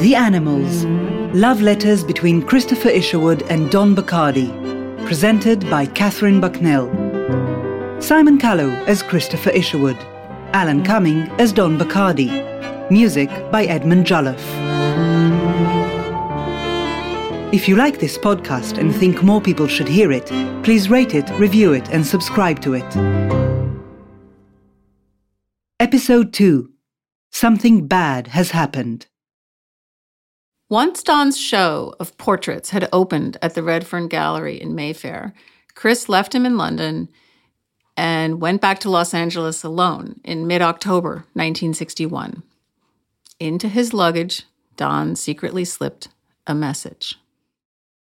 The Animals Love Letters between Christopher Isherwood and Don Bachardy. Presented by Katherine Bucknell. Simon Callow as Christopher Isherwood. Alan Cumming as Don Bachardy. Music by Edmund Jolliffe. If you like this podcast and think more people should hear it, please rate it, review it, and subscribe to it. Episode 2 Something Bad Has Happened. Once Don's show of portraits had opened at the Redfern Gallery in Mayfair, Chris left him in London and went back to Los Angeles alone in mid October 1961. Into his luggage, Don secretly slipped a message.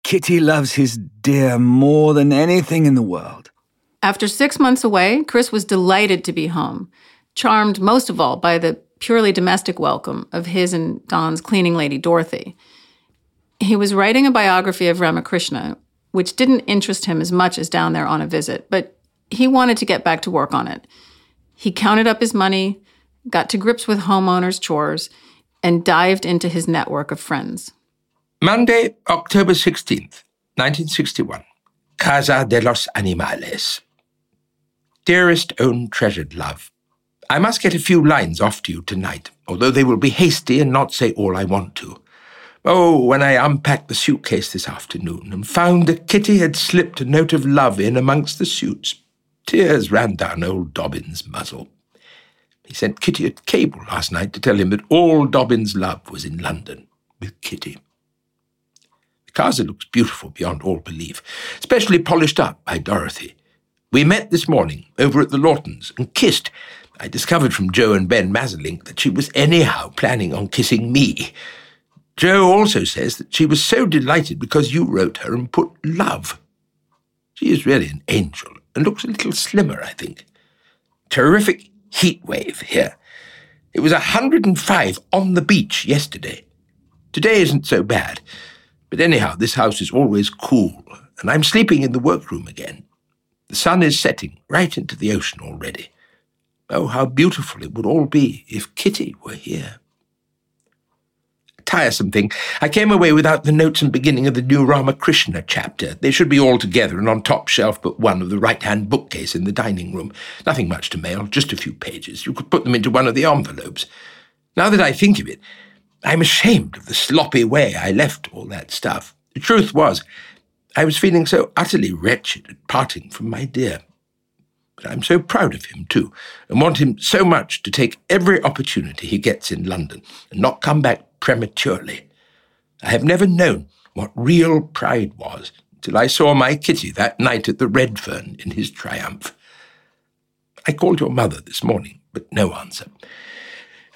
Kitty loves his dear more than anything in the world. After six months away, Chris was delighted to be home, charmed most of all by the purely domestic welcome of his and Don's cleaning lady, Dorothy. He was writing a biography of Ramakrishna, which didn't interest him as much as down there on a visit, but he wanted to get back to work on it. He counted up his money, got to grips with homeowners' chores, and dived into his network of friends. Monday, October 16th, 1961. Casa de los Animales. Dearest own treasured love, I must get a few lines off to you tonight, although they will be hasty and not say all I want to. Oh, when I unpacked the suitcase this afternoon and found that Kitty had slipped a note of love in amongst the suits, tears ran down old Dobbin's muzzle. He sent Kitty a cable last night to tell him that all Dobbin's love was in London with Kitty. Casa looks beautiful beyond all belief, specially polished up by Dorothy. We met this morning over at the Lawtons and kissed I discovered from Jo and Ben Masselink that she was anyhow planning on kissing me. Jo also says that she was so delighted because you wrote her and put love. She is really an angel and looks a little slimmer, I think. Terrific heat wave here. It was a 105 on the beach yesterday. Today isn't so bad. But anyhow, this house is always cool, and I'm sleeping in the workroom again. The sun is setting right into the ocean already. Oh, how beautiful it would all be if Kitty were here. Tiresome thing. I came away without the notes and beginning of the new Ramakrishna chapter. They should be all together and on top shelf but one of the right-hand bookcase in the dining room. Nothing much to mail, just a few pages. You could put them into one of the envelopes. Now that I think of it, I'm ashamed of the sloppy way I left all that stuff. The truth was, I was feeling so utterly wretched at parting from my dear. But I'm so proud of him, too, and want him so much to take every opportunity he gets in London and not come back prematurely. I have never known what real pride was till I saw my Kitty that night at the Redfern in his triumph. I called your mother this morning, but no answer.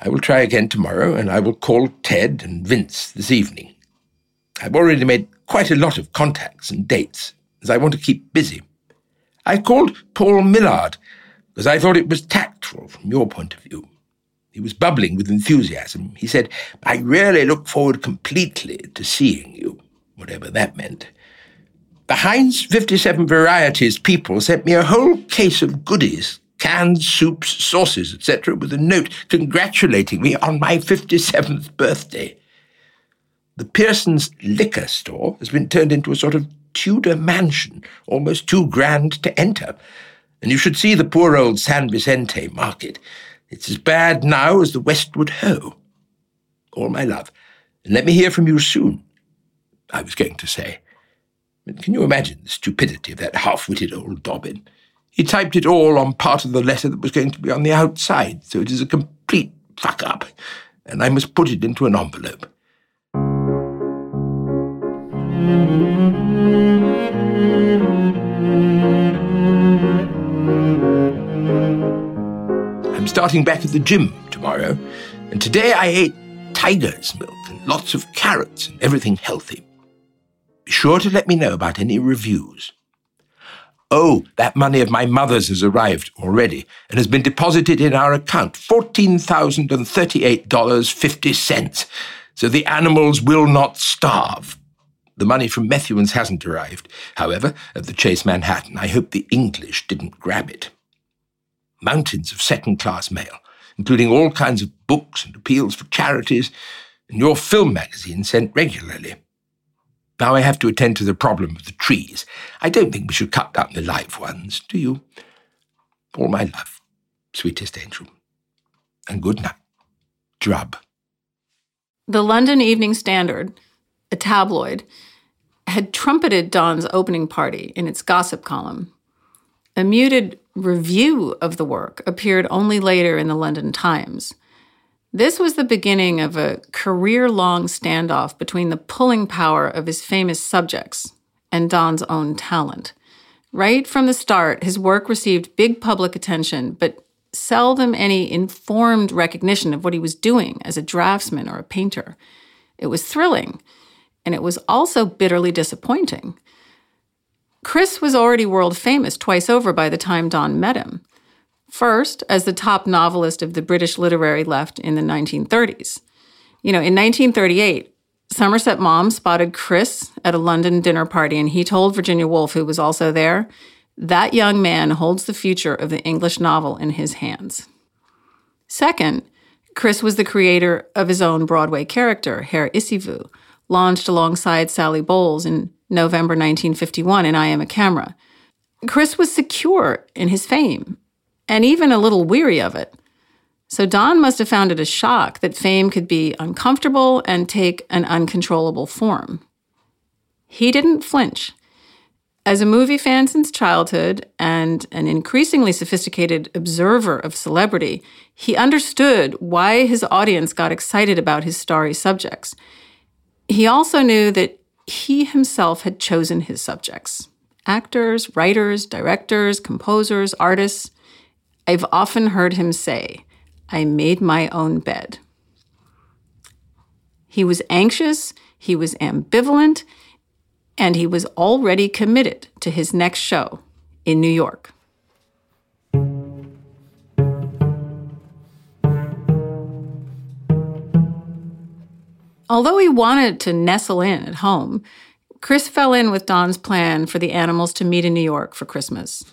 I will try again tomorrow, and I will call Ted and Vince this evening. I've already made quite a lot of contacts and dates, as I want to keep busy. I called Paul Millard because I thought it was tactful from your point of view. He was bubbling with enthusiasm. He said, I really look forward completely to seeing you, whatever that meant. The Heinz 57 Varieties people sent me a whole case of goodies, canned soups, sauces, etc., with a note congratulating me on my 57th birthday. The Pearson's liquor store has been turned into a sort of Tudor mansion, almost too grand to enter. And you should see the poor old San Vicente market. It's as bad now as the Westward Ho. All my love, and let me hear from you soon. I was going to say. But can you imagine the stupidity of that half-witted old Dobbin? He typed it all on part of the letter that was going to be on the outside, so it is a complete fuck-up, and I must put it into an envelope. I'm starting back at the gym tomorrow, and today I ate tiger's milk and lots of carrots and everything healthy. Be sure to let me know about any reviews. Oh, that money of my mother's has arrived already and has been deposited in our account $14,038.50. So the animals will not starve. The money from Methuen hasn't arrived. However, at the Chase Manhattan, I hope the English didn't grab it. Mountains of second class mail, including all kinds of books and appeals for charities, and your film magazine sent regularly. Now I have to attend to the problem of the trees. I don't think we should cut down the live ones, do you? All my love, sweetest angel. And good night. Drub. The London Evening Standard, a tabloid, had trumpeted Don's opening party in its gossip column. A muted review of the work appeared only later in the London Times. This was the beginning of a career long standoff between the pulling power of his famous subjects and Don's own talent. Right from the start, his work received big public attention, but seldom any informed recognition of what he was doing as a draftsman or a painter. It was thrilling, and it was also bitterly disappointing. Chris was already world famous twice over by the time Don met him. First, as the top novelist of the British literary left in the 1930s. You know, in 1938, Somerset Maugham spotted Chris at a London dinner party, and he told Virginia Woolf, who was also there, that young man holds the future of the English novel in his hands. Second, Chris was the creator of his own Broadway character, Herr Issyvoo, launched alongside Sally Bowles in November 1951 in I Am a Camera. Chris was secure in his fame and even a little weary of it. So Don must have found it a shock that fame could be uncomfortable and take an uncontrollable form. He didn't flinch. As a movie fan since childhood and an increasingly sophisticated observer of celebrity, he understood why his audience got excited about his starry subjects. He also knew that he himself had chosen his subjects actors, writers, directors, composers, artists. I've often heard him say, I made my own bed. He was anxious, he was ambivalent, and he was already committed to his next show in New York. Although he wanted to nestle in at home, Chris fell in with Don's plan for the animals to meet in New York for Christmas.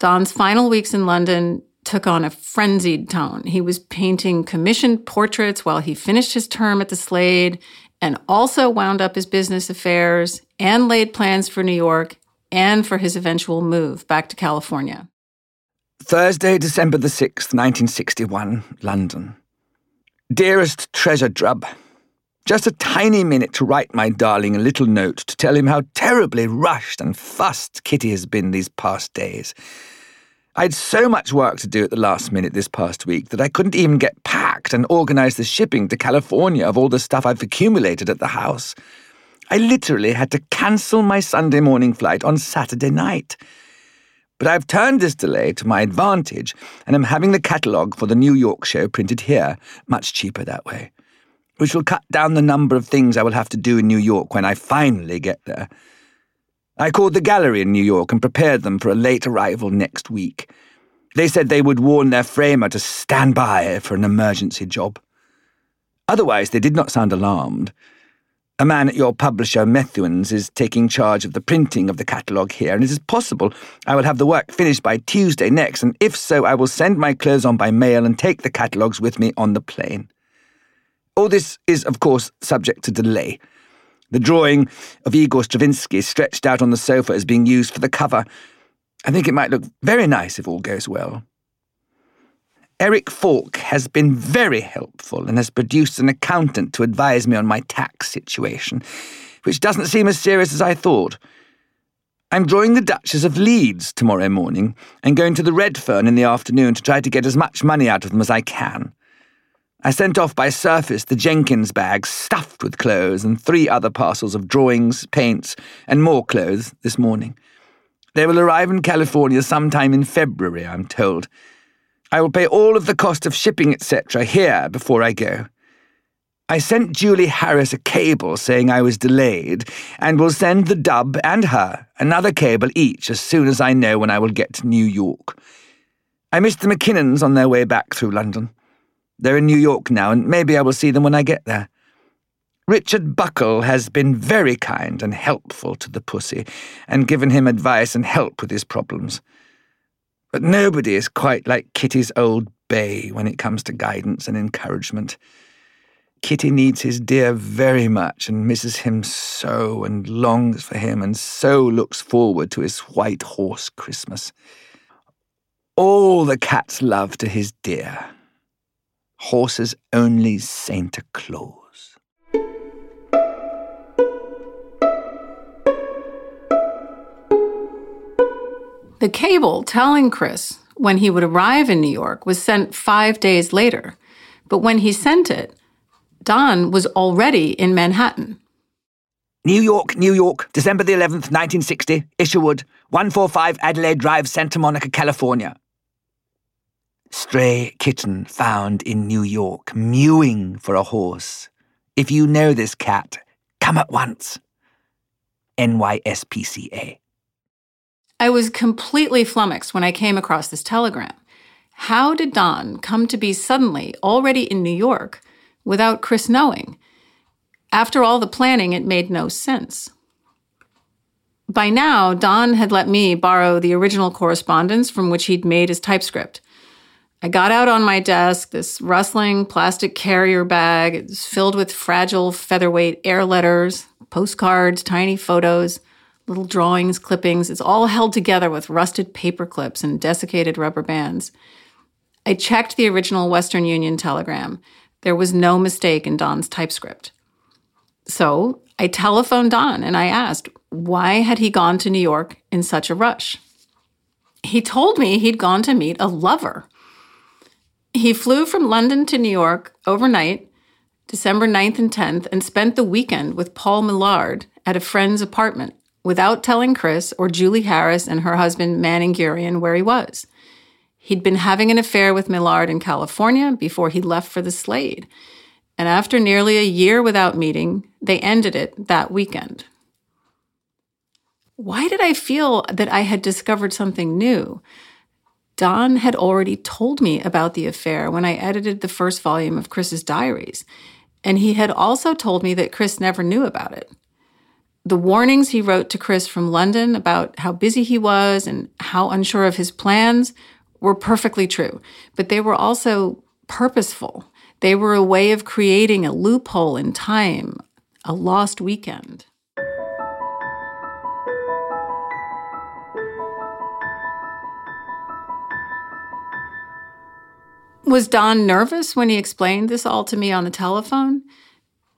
Don's final weeks in London took on a frenzied tone. He was painting commissioned portraits while he finished his term at the Slade and also wound up his business affairs and laid plans for New York and for his eventual move back to California. Thursday, December the 6th, 1961, London. Dearest Treasure Drub, just a tiny minute to write my darling a little note to tell him how terribly rushed and fussed Kitty has been these past days. I had so much work to do at the last minute this past week that I couldn't even get packed and organize the shipping to California of all the stuff I've accumulated at the house. I literally had to cancel my Sunday morning flight on Saturday night. But I've turned this delay to my advantage and am having the catalogue for the New York show printed here, much cheaper that way, which will cut down the number of things I will have to do in New York when I finally get there. I called the gallery in New York and prepared them for a late arrival next week. They said they would warn their framer to stand by for an emergency job. Otherwise, they did not sound alarmed. A man at your publisher, Methuen's, is taking charge of the printing of the catalogue here, and it is possible I will have the work finished by Tuesday next, and if so, I will send my clothes on by mail and take the catalogues with me on the plane. All this is, of course, subject to delay. The drawing of Igor Stravinsky stretched out on the sofa is being used for the cover. I think it might look very nice if all goes well. Eric Falk has been very helpful and has produced an accountant to advise me on my tax situation, which doesn't seem as serious as I thought. I'm drawing the Duchess of Leeds tomorrow morning and going to the Redfern in the afternoon to try to get as much money out of them as I can. I sent off by surface the Jenkins bag stuffed with clothes and three other parcels of drawings, paints, and more clothes this morning. They will arrive in California sometime in February, I'm told. I will pay all of the cost of shipping, etc., here before I go. I sent Julie Harris a cable saying I was delayed, and will send the dub and her another cable each as soon as I know when I will get to New York. I missed the McKinnons on their way back through London. They're in New York now, and maybe I will see them when I get there. Richard Buckle has been very kind and helpful to the pussy and given him advice and help with his problems. But nobody is quite like Kitty's old bay when it comes to guidance and encouragement. Kitty needs his dear very much and misses him so and longs for him and so looks forward to his white horse Christmas. All the cat's love to his dear. Horse's only Santa Claus. The cable telling Chris when he would arrive in New York was sent five days later. But when he sent it, Don was already in Manhattan. New York, New York, December the 11th, 1960, Isherwood, 145 Adelaide Drive, Santa Monica, California. Stray kitten found in New York, mewing for a horse. If you know this cat, come at once. NYSPCA. I was completely flummoxed when I came across this telegram. How did Don come to be suddenly already in New York without Chris knowing? After all the planning, it made no sense. By now, Don had let me borrow the original correspondence from which he'd made his typescript. I got out on my desk this rustling plastic carrier bag. It was filled with fragile featherweight air letters, postcards, tiny photos little drawings, clippings. It's all held together with rusted paper clips and desiccated rubber bands. I checked the original Western Union telegram. There was no mistake in Don's typescript. So I telephoned Don and I asked, why had he gone to New York in such a rush? He told me he'd gone to meet a lover. He flew from London to New York overnight, December 9th and 10th, and spent the weekend with Paul Millard at a friend's apartment without telling Chris or Julie Harris and her husband Manning Gurian where he was. He'd been having an affair with Millard in California before he left for the Slade. And after nearly a year without meeting, they ended it that weekend. Why did I feel that I had discovered something new? Don had already told me about the affair when I edited the first volume of Chris's diaries, and he had also told me that Chris never knew about it. The warnings he wrote to Chris from London about how busy he was and how unsure of his plans were perfectly true, but they were also purposeful. They were a way of creating a loophole in time, a lost weekend. Was Don nervous when he explained this all to me on the telephone?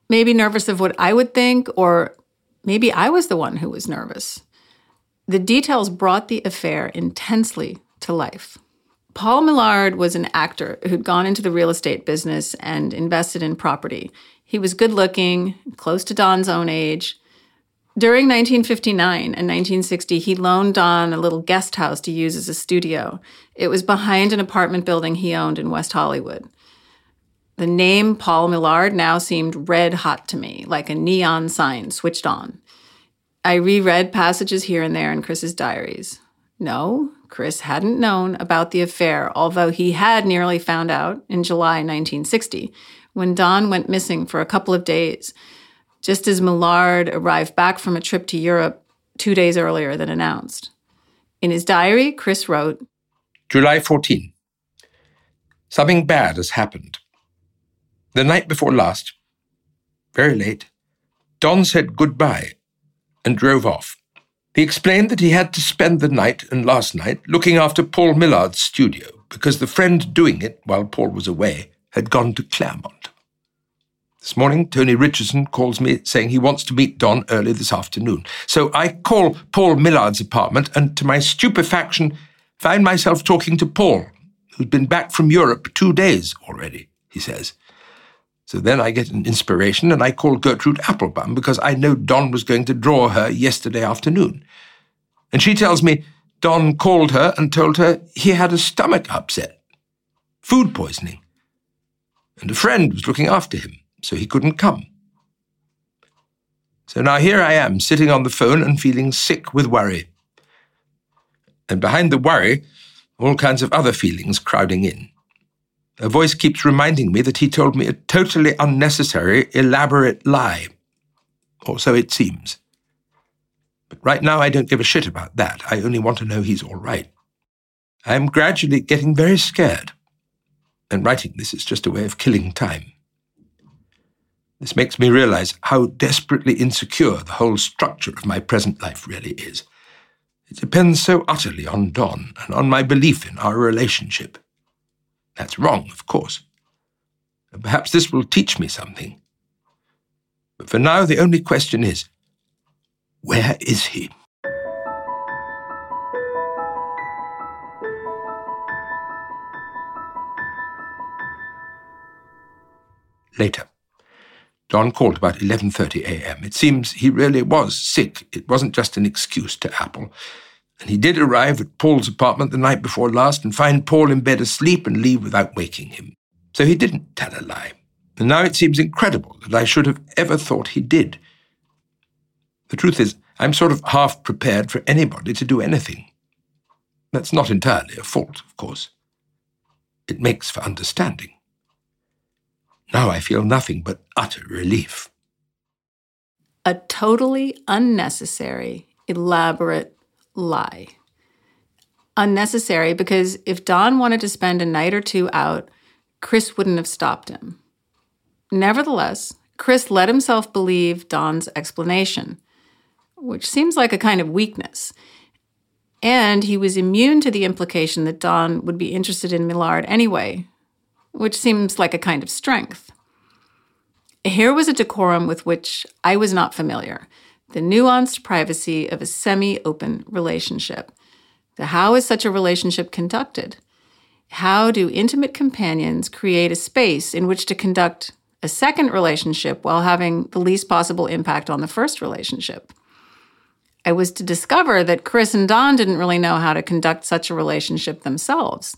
Maybe nervous of what I would think, or Maybe I was the one who was nervous. The details brought the affair intensely to life. Paul Millard was an actor who'd gone into the real estate business and invested in property. He was good looking, close to Don's own age. During 1959 and 1960, he loaned Don a little guest house to use as a studio. It was behind an apartment building he owned in West Hollywood. The name Paul Millard now seemed red hot to me, like a neon sign switched on. I reread passages here and there in Chris's diaries. No, Chris hadn't known about the affair, although he had nearly found out in July 1960 when Don went missing for a couple of days, just as Millard arrived back from a trip to Europe two days earlier than announced. In his diary, Chris wrote July 14. Something bad has happened. The night before last, very late, Don said goodbye and drove off. He explained that he had to spend the night and last night looking after Paul Millard's studio because the friend doing it while Paul was away had gone to Claremont. This morning, Tony Richardson calls me saying he wants to meet Don early this afternoon. So I call Paul Millard's apartment and, to my stupefaction, find myself talking to Paul, who'd been back from Europe two days already, he says. So then I get an inspiration and I call Gertrude Applebaum because I know Don was going to draw her yesterday afternoon. And she tells me Don called her and told her he had a stomach upset, food poisoning, and a friend was looking after him, so he couldn't come. So now here I am, sitting on the phone and feeling sick with worry. And behind the worry, all kinds of other feelings crowding in. A voice keeps reminding me that he told me a totally unnecessary, elaborate lie. Or so it seems. But right now I don't give a shit about that. I only want to know he's all right. I am gradually getting very scared. And writing this is just a way of killing time. This makes me realize how desperately insecure the whole structure of my present life really is. It depends so utterly on Don and on my belief in our relationship. That's wrong, of course. And perhaps this will teach me something. But for now, the only question is where is he? Later. Don called about 11:30 a.m. It seems he really was sick. It wasn't just an excuse to Apple. And he did arrive at Paul's apartment the night before last and find Paul in bed asleep and leave without waking him. So he didn't tell a lie. And now it seems incredible that I should have ever thought he did. The truth is, I'm sort of half prepared for anybody to do anything. That's not entirely a fault, of course. It makes for understanding. Now I feel nothing but utter relief. A totally unnecessary, elaborate lie. Unnecessary because if Don wanted to spend a night or two out, Chris wouldn't have stopped him. Nevertheless, Chris let himself believe Don's explanation, which seems like a kind of weakness. And he was immune to the implication that Don would be interested in Millard anyway, which seems like a kind of strength. Here was a decorum with which I was not familiar the nuanced privacy of a semi open relationship. The how is such a relationship conducted? How do intimate companions create a space in which to conduct a second relationship while having the least possible impact on the first relationship? I was to discover that Chris and Don didn't really know how to conduct such a relationship themselves.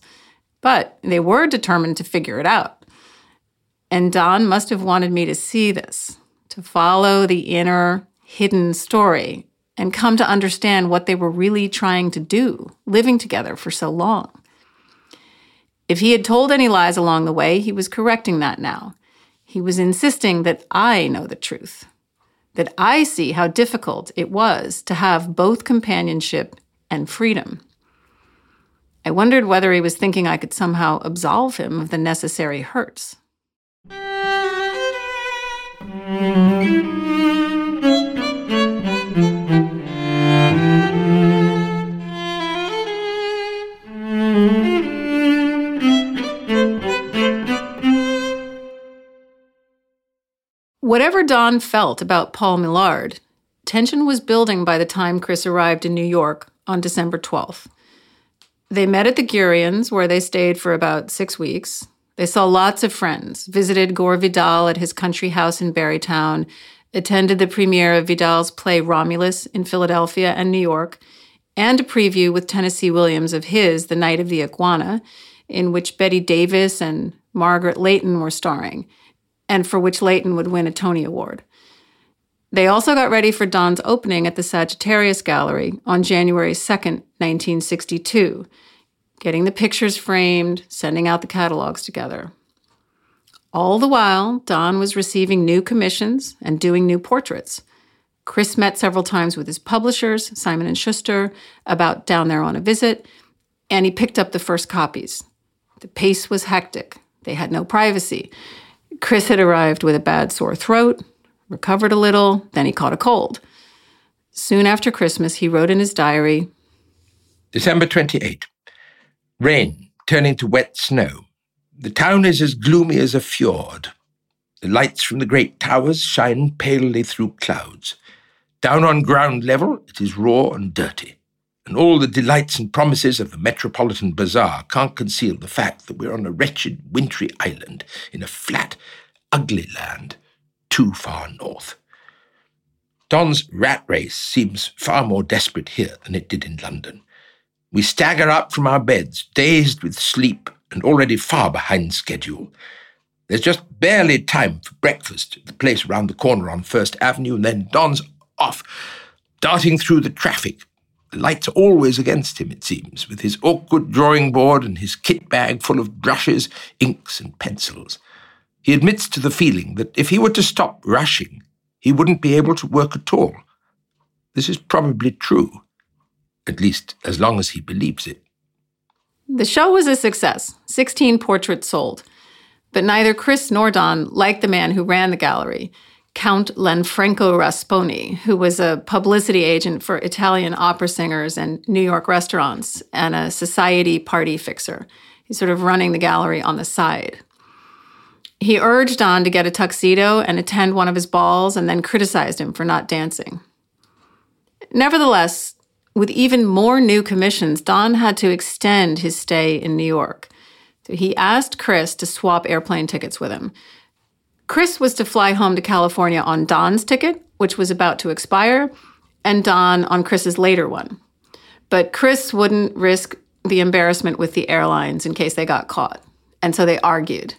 But they were determined to figure it out. And Don must have wanted me to see this, to follow the inner, hidden story, and come to understand what they were really trying to do, living together for so long. If he had told any lies along the way, he was correcting that now. He was insisting that I know the truth, that I see how difficult it was to have both companionship and freedom. I wondered whether he was thinking I could somehow absolve him of the necessary hurts. Whatever Don felt about Paul Millard, tension was building by the time Chris arrived in New York on December 12th. They met at the Gurians, where they stayed for about six weeks. They saw lots of friends, visited Gore Vidal at his country house in Barrytown, attended the premiere of Vidal's play Romulus in Philadelphia and New York, and a preview with Tennessee Williams of his The Night of the Iguana, in which Bette Davis and Margaret Leighton were starring, and for which Leighton would win a Tony Award. They also got ready for Don's opening at the Sagittarius Gallery on January 2nd, 1962, getting the pictures framed, sending out the catalogs together. All the while, Don was receiving new commissions and doing new portraits. Chris met several times with his publishers, Simon and Schuster, about down there on a visit, and he picked up the first copies. The pace was hectic. They had no privacy. Chris had arrived with a bad sore throat, recovered a little, then he caught a cold. Soon after Christmas, he wrote in his diary December 28. Rain turning to wet snow. The town is as gloomy as a fjord. The lights from the great towers shine palely through clouds. Down on ground level, it is raw and dirty. And all the delights and promises of the metropolitan bazaar can't conceal the fact that we're on a wretched, wintry island in a flat, ugly land too far north. Don's rat race seems far more desperate here than it did in London. We stagger up from our beds, dazed with sleep and already far behind schedule. There's just barely time for breakfast at the place around the corner on First Avenue, and then Don's off, darting through the traffic. The light's always against him, it seems, with his awkward drawing board and his kit bag full of brushes, inks, and pencils. He admits to the feeling that if he were to stop rushing, he wouldn't be able to work at all. This is probably true, at least as long as he believes it. The show was a success 16 portraits sold. But neither Chris nor Don liked the man who ran the gallery, Count Lanfranco Rasponi, who was a publicity agent for Italian opera singers and New York restaurants and a society party fixer. He's sort of running the gallery on the side. He urged Don to get a tuxedo and attend one of his balls and then criticized him for not dancing. Nevertheless, with even more new commissions, Don had to extend his stay in New York. So he asked Chris to swap airplane tickets with him, Chris was to fly home to California on Don's ticket, which was about to expire, and Don on Chris's later one. But Chris wouldn't risk the embarrassment with the airlines in case they got caught. And so they argued.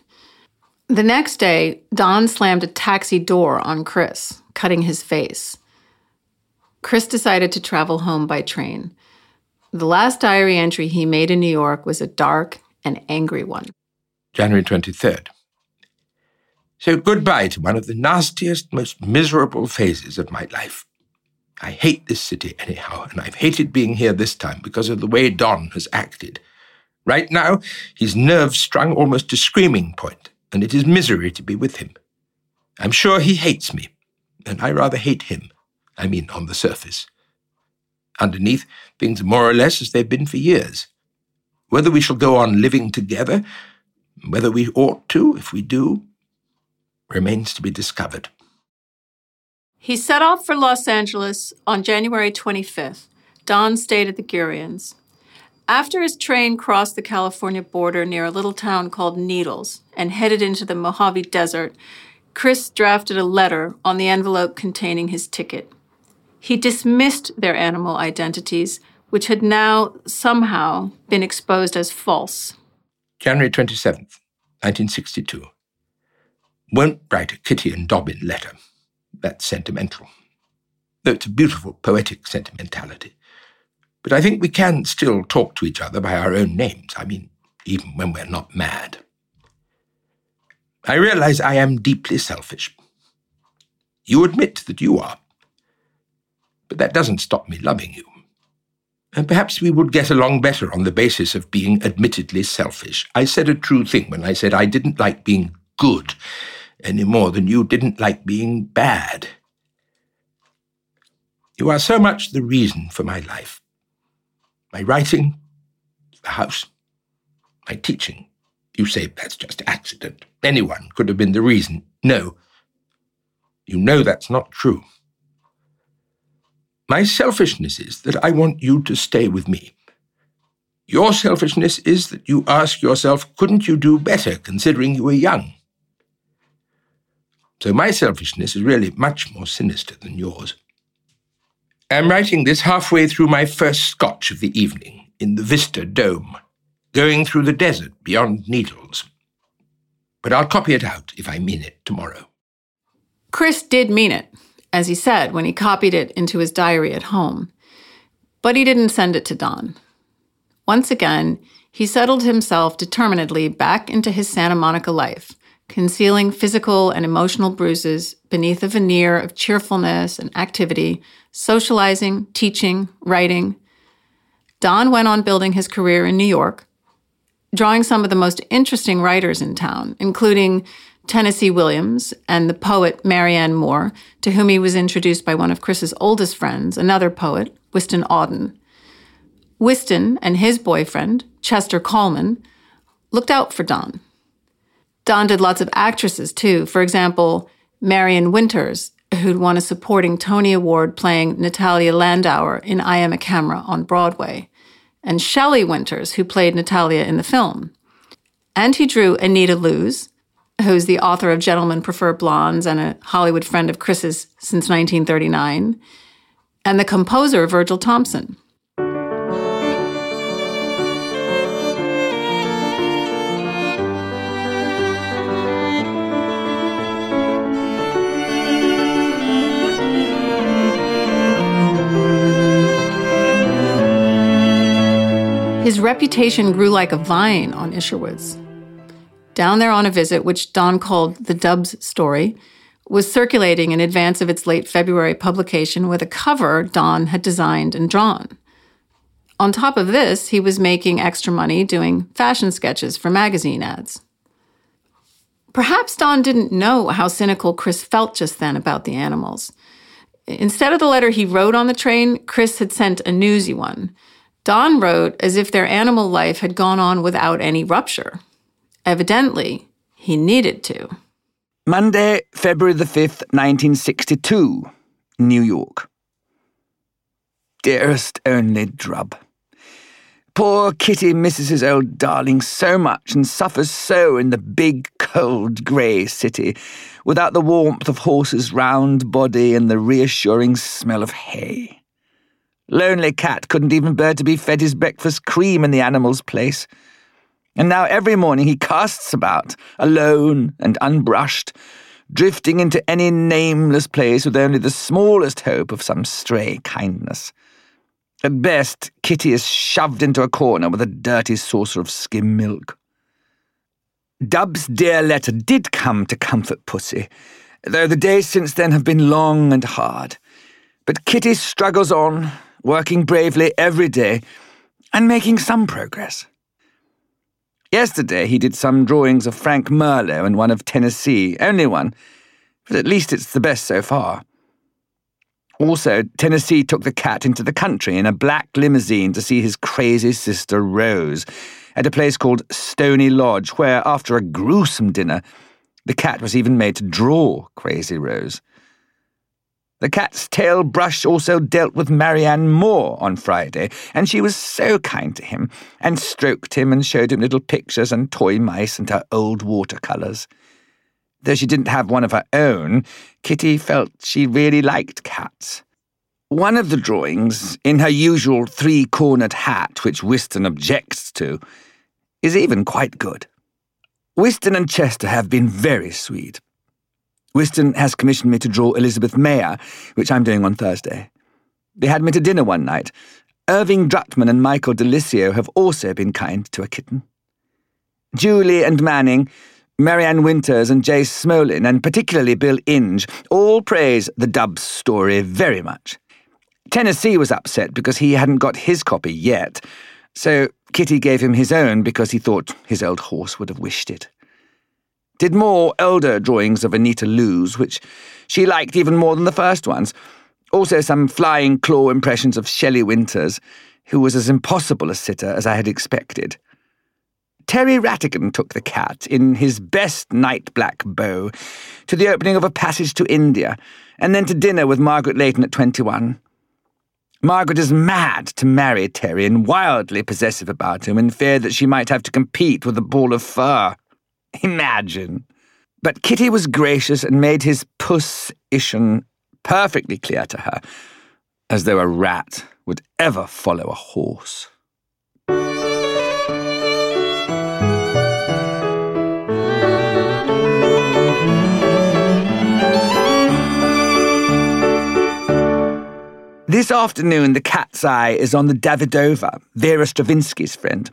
The next day, Don slammed a taxi door on Chris, cutting his face. Chris decided to travel home by train. The last diary entry he made in New York was a dark and angry one. January 23rd. So goodbye to one of the nastiest, most miserable phases of my life. I hate this city anyhow, and I've hated being here this time because of the way Don has acted. Right now, he's nerves strung almost to screaming point, and it is misery to be with him. I'm sure he hates me, and I rather hate him. I mean, on the surface. Underneath, things are more or less as they've been for years. Whether we shall go on living together, whether we ought to, if we do, remains to be discovered. He set off for Los Angeles on January 25th. Don stayed at the Gurians. After his train crossed the California border near a little town called Needles and headed into the Mojave Desert, Chris drafted a letter on the envelope containing his ticket. He dismissed their animal identities, which had now somehow been exposed as false. January 27th, 1962 won't write a Kitty and Dobbin letter. That's sentimental. Though it's a beautiful, poetic sentimentality. But I think we can still talk to each other by our own names. I mean, even when we're not mad. I realize I am deeply selfish. You admit that you are. But that doesn't stop me loving you. And perhaps we would get along better on the basis of being admittedly selfish. I said a true thing when I said I didn't like being good any more than you didn't like being bad. You are so much the reason for my life. My writing, the house, my teaching. You say that's just accident. Anyone could have been the reason. No. You know that's not true. My selfishness is that I want you to stay with me. Your selfishness is that you ask yourself, couldn't you do better considering you were young? So my selfishness is really much more sinister than yours. I'm writing this halfway through my first scotch of the evening in the Vista Dome, going through the desert beyond Needles. But I'll copy it out if I mean it tomorrow. Chris did mean it, as he said when he copied it into his diary at home. But he didn't send it to Don. Once again, he settled himself determinedly back into his Santa Monica life concealing physical and emotional bruises beneath a veneer of cheerfulness and activity, socializing, teaching, writing. Don went on building his career in New York, drawing some of the most interesting writers in town, including Tennessee Williams and the poet Marianne Moore, to whom he was introduced by one of Chris's oldest friends, another poet, Wystan Auden. Wystan and his boyfriend, Chester Kallman, looked out for Don Don did lots of actresses too. For example, Marian Winters, who'd won a supporting Tony Award playing Natalia Landauer in I Am a Camera on Broadway, and Shelley Winters, who played Natalia in the film. And he drew Anita Loos, who's the author of Gentlemen Prefer Blondes and a Hollywood friend of Chris's since 1939, and the composer Virgil Thomson. His reputation grew like a vine on Isherwood's. Down there on a visit, which Don called the Dubs story, was circulating in advance of its late February publication with a cover Don had designed and drawn. On top of this, he was making extra money doing fashion sketches for magazine ads. Perhaps Don didn't know how cynical Chris felt just then about the animals. Instead of the letter he wrote on the train, Chris had sent a newsy one. Don wrote as if their animal life had gone on without any rupture. Evidently, he needed to. Monday, February the 5th, 1962, New York. Dearest only Drub. Poor Kitty misses his old darling so much and suffers so in the big, cold, grey city, without the warmth of horse's round body and the reassuring smell of hay. Lonely cat couldn't even bear to be fed his breakfast cream in the animal's place. And now every morning he casts about, alone and unbrushed, drifting into any nameless place with only the smallest hope of some stray kindness. At best, Kitty is shoved into a corner with a dirty saucer of skim milk. Dub's dear letter did come to comfort Pussy, though the days since then have been long and hard. But Kitty struggles on, working bravely every day, and making some progress. Yesterday he did some drawings of Frank Merlo and one of Tennessee, only one, but at least it's the best so far. Also, Tennessee took the cat into the country in a black limousine to see his crazy sister Rose at a place called Stony Lodge, where, after a gruesome dinner, the cat was even made to draw Crazy Rose. The cat's tail brush also dealt with Marianne Moore on Friday, and she was so kind to him, and stroked him and showed him little pictures and toy mice and her old watercolours. Though she didn't have one of her own, Kitty felt she really liked cats. One of the drawings, in her usual three cornered hat, which Wystan objects to, is even quite good. Wystan and Chester have been very sweet. Wystan has commissioned me to draw Elizabeth Mayer, which I'm doing on Thursday. They had me to dinner one night. Irving Drutman and Michael Delisio have also been kind to a kitten. Julie and Manning Marian Winters and Jay Smolin, and particularly Bill Inge, all praise the Dubs story very much. Tennessee was upset because he hadn't got his copy yet, so Kitty gave him his own because he thought his old horse would have wished it. Did more elder drawings of Anita Loos, which she liked even more than the first ones. Also some flying claw impressions of Shelley Winters, who was as impossible a sitter as I had expected. Terry Rattigan took the cat in his best night black bow to the opening of a passage to India, and then to dinner with Margaret Leighton at 21. Margaret is mad to marry Terry and wildly possessive about him in fear that she might have to compete with a ball of fur. Imagine. But Kitty was gracious and made his puss-ition perfectly clear to her, as though a rat would ever follow a horse. This afternoon, the cat's eye is on the Davidova, Vera Stravinsky's friend.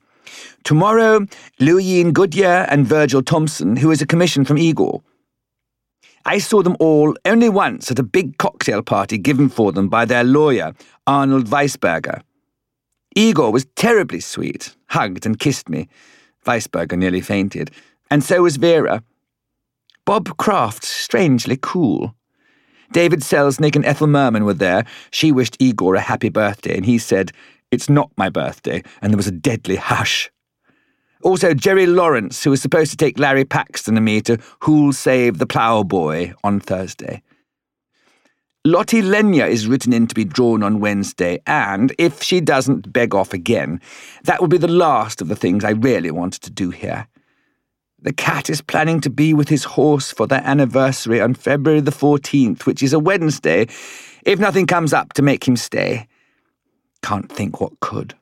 Tomorrow, Louis Goodyear and Virgil Thomson, who is a commission from Igor. I saw them all only once at a big cocktail party given for them by their lawyer, Arnold Weissberger. Igor was terribly sweet, hugged and kissed me. Weissberger nearly fainted, and so was Vera. Bob Craft, strangely cool. David Selznick and Ethel Merman were there. She wished Igor a happy birthday, and he said, It's not my birthday, and there was a deadly hush. Also, Jerry Lawrence, who was supposed to take Larry Paxton and me to Who'll Save the Ploughboy on Thursday. Lotte Lenya is written in to be drawn on Wednesday, and if she doesn't beg off again, that will be the last of the things I really wanted to do here. The cat is planning to be with his horse for their anniversary on February the 14th, which is a Wednesday, if nothing comes up to make him stay. Can't think what could.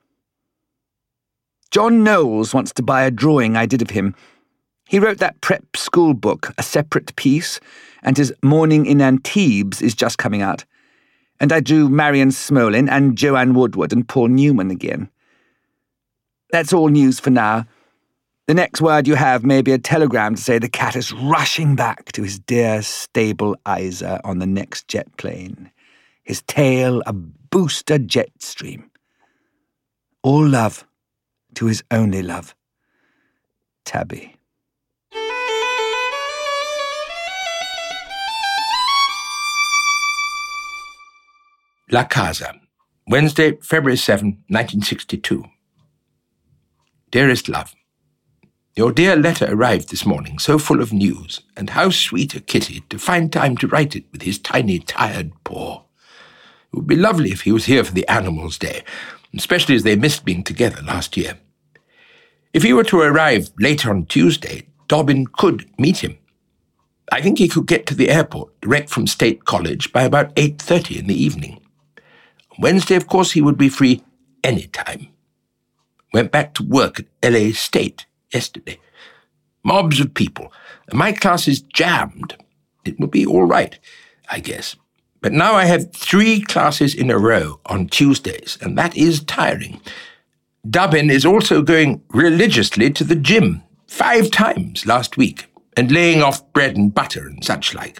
John Knowles wants to buy a drawing I did of him. He wrote that prep school book, A Separate Peace, and his Morning in Antibes is just coming out. And I drew Marion Smolin and Joanne Woodward and Paul Newman again. That's all news for now. The next word you have may be a telegram to say the cat is rushing back to his dear stable Isa on the next jet plane, his tail a booster jet stream. All love to his only love, Tabby. La Casa, Wednesday, February 7, 1962. Dearest love, your dear letter arrived this morning, so full of news, and how sweet a kitty to find time to write it with his tiny, tired paw. It would be lovely if he was here for the Animals' Day, especially as they missed being together last year. If he were to arrive later on Tuesday, Dobbin could meet him. I think he could get to the airport direct from State College by about 8.30 in the evening. Wednesday, of course, he would be free any time. Went back to work at LA State yesterday. Mobs of people. My class is jammed. It will be all right, I guess. But now I have three classes in a row on Tuesdays, and that is tiring. Dobbin is also going religiously to the gym five times last week and laying off bread and butter and such like.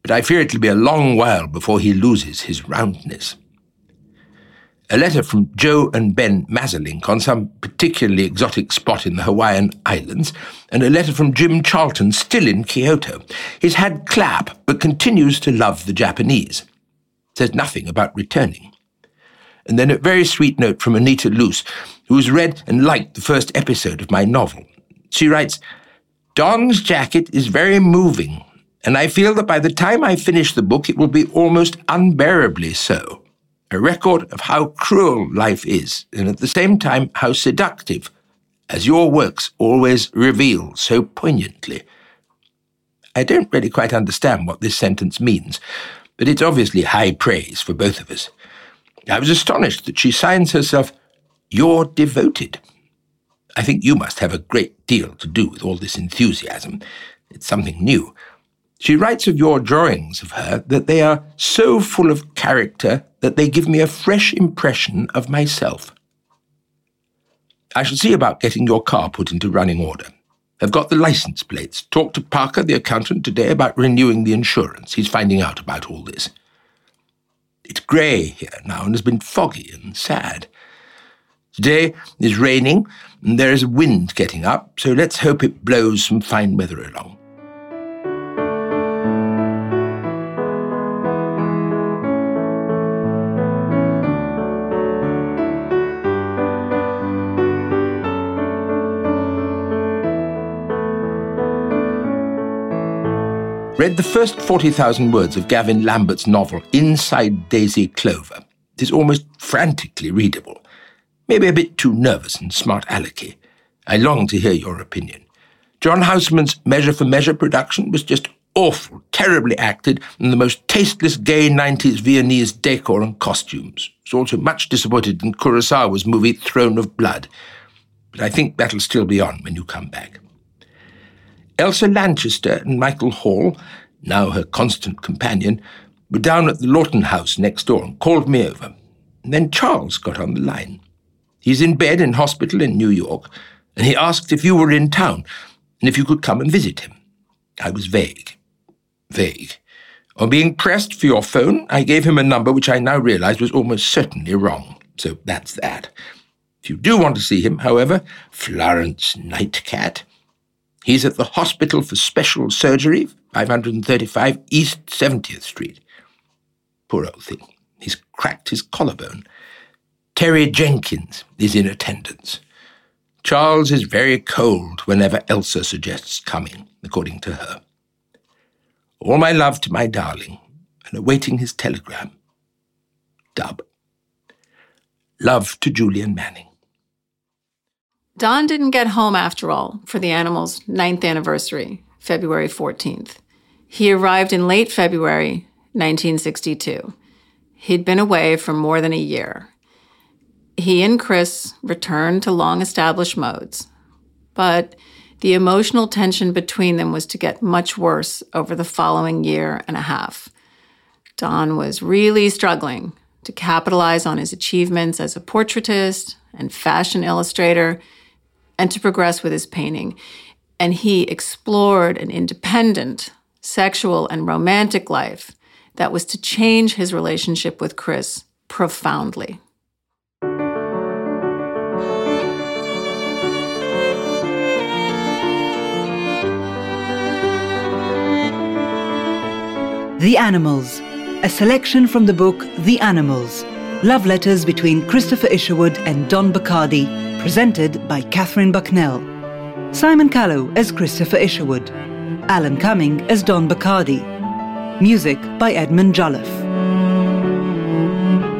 But I fear it'll be a long while before he loses his roundness a letter from Jo and Ben Masselink on some particularly exotic spot in the Hawaiian Islands, and a letter from Jim Charlton, still in Kyoto. He's had clap, but continues to love the Japanese. Says nothing about returning. And then a very sweet note from Anita Loos, who has read and liked the first episode of my novel. She writes, Don's jacket is very moving, and I feel that by the time I finish the book, it will be almost unbearably so a record of how cruel life is, and at the same time how seductive, as your works always reveal so poignantly. I don't really quite understand what this sentence means, but it's obviously high praise for both of us. I was astonished that she signs herself Your Devoted. I think you must have a great deal to do with all this enthusiasm. It's something new. She writes of your drawings of her that they are so full of character that they give me a fresh impression of myself. I shall see about getting your car put into running order. I've got the license plates. Talked to Parker, the accountant, today about renewing the insurance. He's finding out about all this. It's grey here now and has been foggy and sad. Today is raining and there is wind getting up, so let's hope it blows some fine weather along. Read the first 40,000 words of Gavin Lambert's novel, Inside Daisy Clover. It is almost frantically readable. Maybe a bit too nervous and smart alecky. I long to hear your opinion. John Houseman's Measure for Measure production was just awful, terribly acted, and the most tasteless gay 90s Viennese decor and costumes. I was also much disappointed in Kurosawa's movie Throne of Blood. But I think that'll still be on when you come back. Elsa Lanchester and Michael Hall, now her constant companion, were down at the Laughton house next door and called me over. And then Charles got on the line. He's in bed in hospital in New York, and he asked if you were in town and if you could come and visit him. I was vague. Vague. On being pressed for your phone, I gave him a number which I now realize was almost certainly wrong. So that's that. If you do want to see him, however, Florence Nightcat, He's at the Hospital for Special Surgery, 535 East 70th Street. Poor old thing. He's cracked his collarbone. Terry Jenkins is in attendance. Charles is very cold whenever Elsa suggests coming, according to her. All my love to my darling, and awaiting his telegram. Dub. Love to Julian Manning. Don didn't get home after all for the animal's ninth anniversary, February 14th. He arrived in late February 1962. He'd been away for more than a year. He and Chris returned to long established modes, but the emotional tension between them was to get much worse over the following year and a half. Don was really struggling to capitalize on his achievements as a portraitist and fashion illustrator and to progress with his painting. And he explored an independent, sexual, and romantic life that was to change his relationship with Chris profoundly. The Animals, a selection from the book The Animals Love Letters between Christopher Isherwood and Don Bachardy, presented by Katherine Bucknell. Simon Callow as Christopher Isherwood, Alan Cumming as Don Bachardy. Music by Edmund Jolliffe.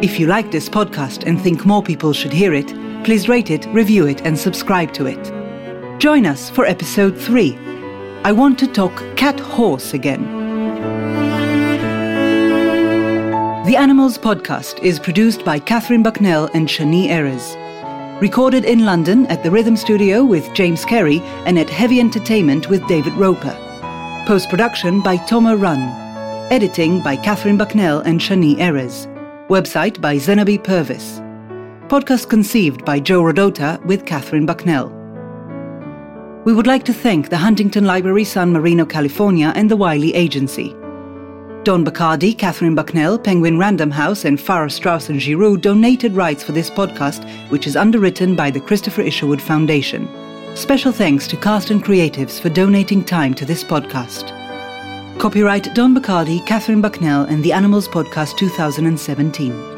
If you like this podcast and think more people should hear it, please rate it, review it, and subscribe to it. Join us for episode 3. I want to talk cat horse again. The Animals podcast is produced by Katherine Bucknell and Shani Erez. Recorded in London at the Rhythm Studio with James Carey and at Heavy Entertainment with David Roper. Post production by Toma Run. Editing by Katherine Bucknell and Shani Erez. Website by Zenobi Purvis. Podcast conceived by Joe Rodota with Katherine Bucknell. We would like to thank the Huntington Library San Marino, California and the Wylie Agency. Don Bachardy, Katherine Bucknell, Penguin Random House, and Farrar Straus and Giroux donated rights for this podcast, which is underwritten by the Christopher Isherwood Foundation. Special thanks to cast and creatives for donating time to this podcast. Copyright Don Bachardy, Katherine Bucknell, and the Animals Podcast 2017.